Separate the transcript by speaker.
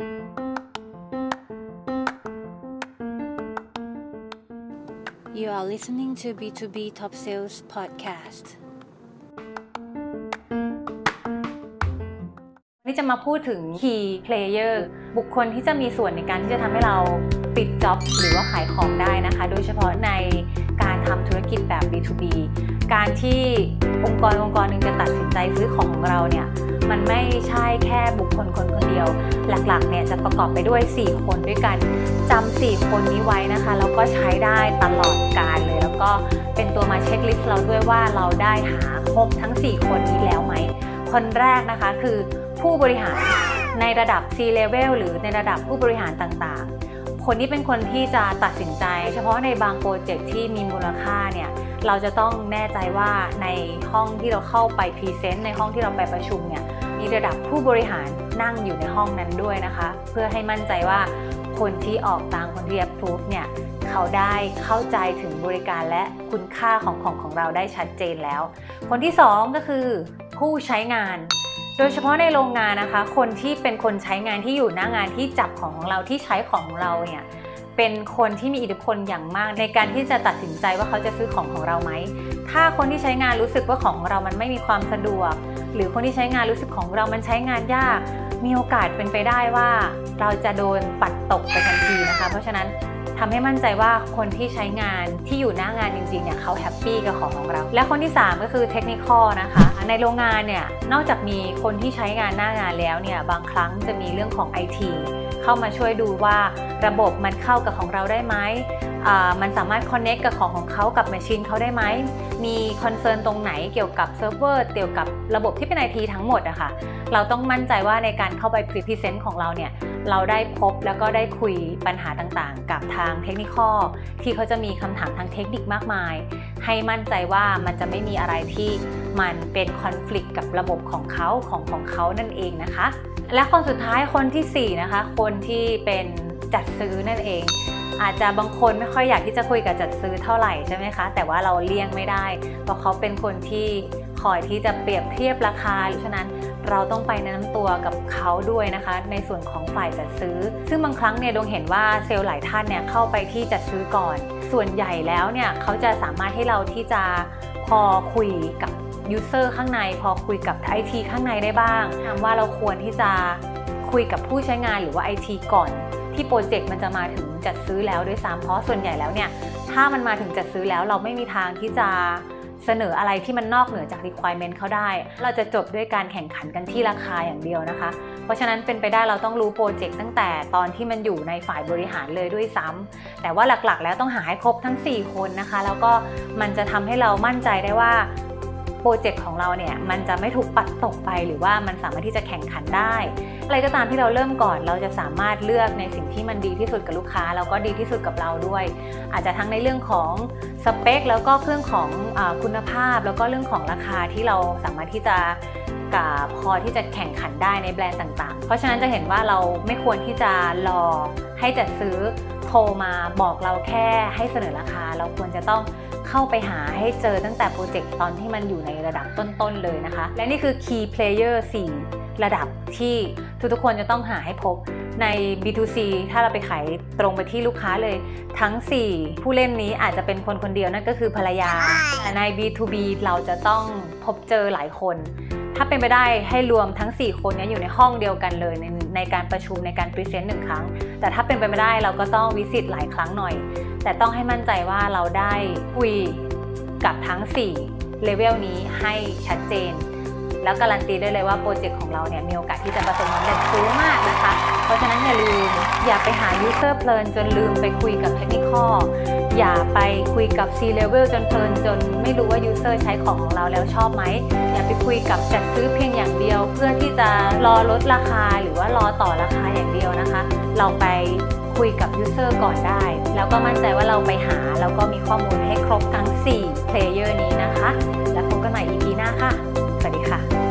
Speaker 1: You are listening to B2B Top Sales Podcast.
Speaker 2: นี่จะมาพูดถึง Key Player บุคคลที่จะมีส่วนในการที่จะทำให้เราปิดจ็อบหรือว่าขายของได้นะคะ โดยเฉพาะในการทำธุรกิจแบบ B2B การที่องค์กรองค์กรหนึ่งจะตัดสินใจซื้อของของเราเนี่ย มันไม่ใช่แค่บุคคลคนคนเดียว หลักๆเนี่ยจะประกอบไปด้วย 4 คนด้วยกันจำ4คนนี้ไว้นะคะแล้วก็ใช้ได้ตลอดการเลย แล้วก็เป็นตัวมาเช็คลิสต์เราด้วยว่าเราได้หาครบทั้ง 4 คนนี้แล้วไหม คนแรกนะคะคือผู้บริหารในระดับ C level หรือในระดับผู้บริหารต่างๆ คนนี้เป็นคนที่จะตัดสินใจ เฉพาะในบางโปรเจกต์ที่มีมูลค่าเนี่ยเราจะต้องแน่ใจว่าในห้องที่เราเข้าไปพรีเซนต์ในห้องที่เราไปประชุมเนี่ย มีระดับผู้บริหารนั่งอยู่ในห้องนั้นด้วยนะคะ เพื่อให้มั่นใจว่าคนที่ออกตามคนที่ approve เนี่ยเขาได้เข้าใจถึงบริการและคุณค่าของของของเราได้ชัดเจนแล้ว คนที่ 2 ก็คือผู้ใช้งาน โดยเฉพาะในโรงงานนะคะ คนที่เป็นคนใช้งานที่อยู่หน้างานที่จับของของเราที่ใช้ของของเราเนี่ยเป็นคนที่มีอิทธิพลอย่างมากในการที่จะตัดสินใจว่าเขาจะซื้อของของเราไหม ถ้าคนที่ใช้งานรู้สึกว่าของของเรามันไม่มีความสะดวก หรือคนที่ใช้งานรู้สึกของเรามันใช้งานยาก มีโอกาสเป็นไปได้ว่า เราจะโดนปัดตกไปทันทีนะคะ เพราะฉะนั้นทำให้มั่นใจว่าคนที่ใช้งานที่อยู่หน้างานจริงๆเนี่ยเขาแฮปปี้กับของของเรา และคนที่ 3 ก็คือเทคนิคอนะคะ ในโรงงานเนี่ยนอกจากมีคนที่ใช้งานหน้างานแล้วเนี่ยบางครั้งจะมีเรื่องของ IT เข้ามาช่วยดูว่าระบบมันเข้ากับของเราได้ไหมมันสามารถ connect กับของของเขากับ machine เขาได้ไหม มี concern ตรงไหนเกี่ยวกับเซิร์ฟเวอร์เกี่ยวกับระบบที่เป็น IT ทั้งหมดอะค่ะเราต้องมั่นใจว่าในการเข้าไป present ของเราเนี่ยเราได้พบแล้วก็ได้คุยปัญหาต่างๆ กับทางเทคนิคที่เขาจะมีคำถามทางเทคนิคมากมาย ให้มั่นใจว่ามันจะไม่มีอะไรที่มันเป็นคอน FLICT กับระบบของเขาของของเขานั่นเองนะคะ และคนสุดท้ายคนที่ 4 นะคะ คนที่เป็นจัดซื้อนั่นเอง อาจจะบางคนไม่ค่อยอยากที่จะคุยกับจัดซื้อเท่าไหร่ใช่ไหมคะ แต่ว่าเราเลี่ยงไม่ได้ เพราะเขาเป็นคนที่คอยที่จะเปรียบเทียบราคาฉะนั้นเราต้องไปแนะนำตัวกับเขาด้วยนะคะ ในส่วนของฝ่ายจัดซื้อ ซึ่งบางครั้งเนี่ยดวงเห็นว่าเซลล์หลายท่านเนี่ยเข้าไปที่จัดซื้อก่อน ส่วนใหญ่แล้วเนี่ยเขาจะสามารถให้เราที่จะพอคุยกับยูเซอร์ข้างใน พอคุยกับไอทีข้างในได้บ้างว่าเราควรที่จะคุยกับผู้ใช้งานหรือว่า IT ก่อน ที่โปรเจกต์มันจะมาถึงจัดซื้อแล้วด้วยซ้ำเพราะส่วนใหญ่แล้วเนี่ยถ้ามันมาถึงจัดซื้อแล้วเราไม่มีทางที่จะเสนออะไรที่มันนอกเหนือจาก requirement เขาได้ เราจะจบด้วยการแข่งขันกันที่ราคาอย่างเดียวนะคะ เพราะฉะนั้นเป็นไปได้เราต้องรู้โปรเจกต์ตั้งแต่ตอนที่มันอยู่ในฝ่ายบริหารเลยด้วยซ้ำแต่ว่าหลักๆ แล้วต้องหาให้ครบทั้ง 4 คนนะคะ แล้วก็มันจะทำให้เรามั่นใจได้ว่า โปรเจกต์ของเราเนี่ยมันจะไม่ถูกปัดตกไปหรือว่ามันสามารถที่จะแข่งขันได้ อะไรก็ตามที่เราเริ่มก่อนเราจะสามารถเลือกในสิ่งที่มันดีที่สุดกับลูกค้า แล้วก็ดีที่สุดกับเราด้วย อาจจะทั้งในเรื่องของสเปค แล้วก็เรื่องของอคุณภาพ แล้วก็เรื่องของราคาที่เราสามารถที่จะกับพอที่จะแข่งขันได้ในแบรนด์ต่างๆ เพราะฉะนั้นจะเห็นว่าเราไม่ควรที่จะรอให้จัดซื้อโทรมาบอกเราแค่ให้เสนอราคา เราควรจะต้อง เข้าไปหาให้เจอตั้งแต่ project ตอนที่มันอยู่ในระดับต้นๆเลยนะคะ และนี่คือ Key Player 4 ระดับที่ทุกๆคนจะต้องหาให้พบใน B2C ถ้าเราไปขายตรงไปที่ลูกค้าเลย ทั้ง 4 ผู้เล่นนี้อาจจะเป็นคนคนเดียวนั่นก็คือภรรยา แต่ใน B2B เราจะต้องพบเจอหลายคน ถ้าเป็นไปได้ให้รวมทั้ง 4 คนนี้อยู่ในห้องเดียวกันเลยในในการประชุมในการ present หนึ่งครั้ง แต่ถ้าเป็นไปไม่ได้เราก็ต้อง visit หลายครั้งหน่อย แต่ต้องให้มั่นใจว่าเราได้คุยกับทั้ง 4 เลเวลนี้ให้ชัดเจน แล้วการันตีได้เลยว่า project ของเราเนี่ยมีโอกาสที่จะประสบความสำเร็จสูงมากนะคะ เพราะฉะนั้นอย่าลืม อย่าไปหา user เพลินจนลืมไปคุยกับ technical อย่าไปคุยกับ C level จนเพลินจนไม่รู้ว่า user ใช้ของของเราแล้วชอบไหม อย่าไปคุยกับจัดซื้อเพียงอย่างเดียว เพื่อที่จะรอลดราคาหรือว่ารอต่อราคาอย่างเดียวนะคะ เราไปคุยกับยูเซอร์ก่อนได้ แล้วก็มั่นใจว่าเราไปหา แล้วก็มีข้อมูลให้ครบทั้ง4 player นี้นะคะ แล้วพบกันใหม่ EP หน้าค่ะ สวัสดีค่ะ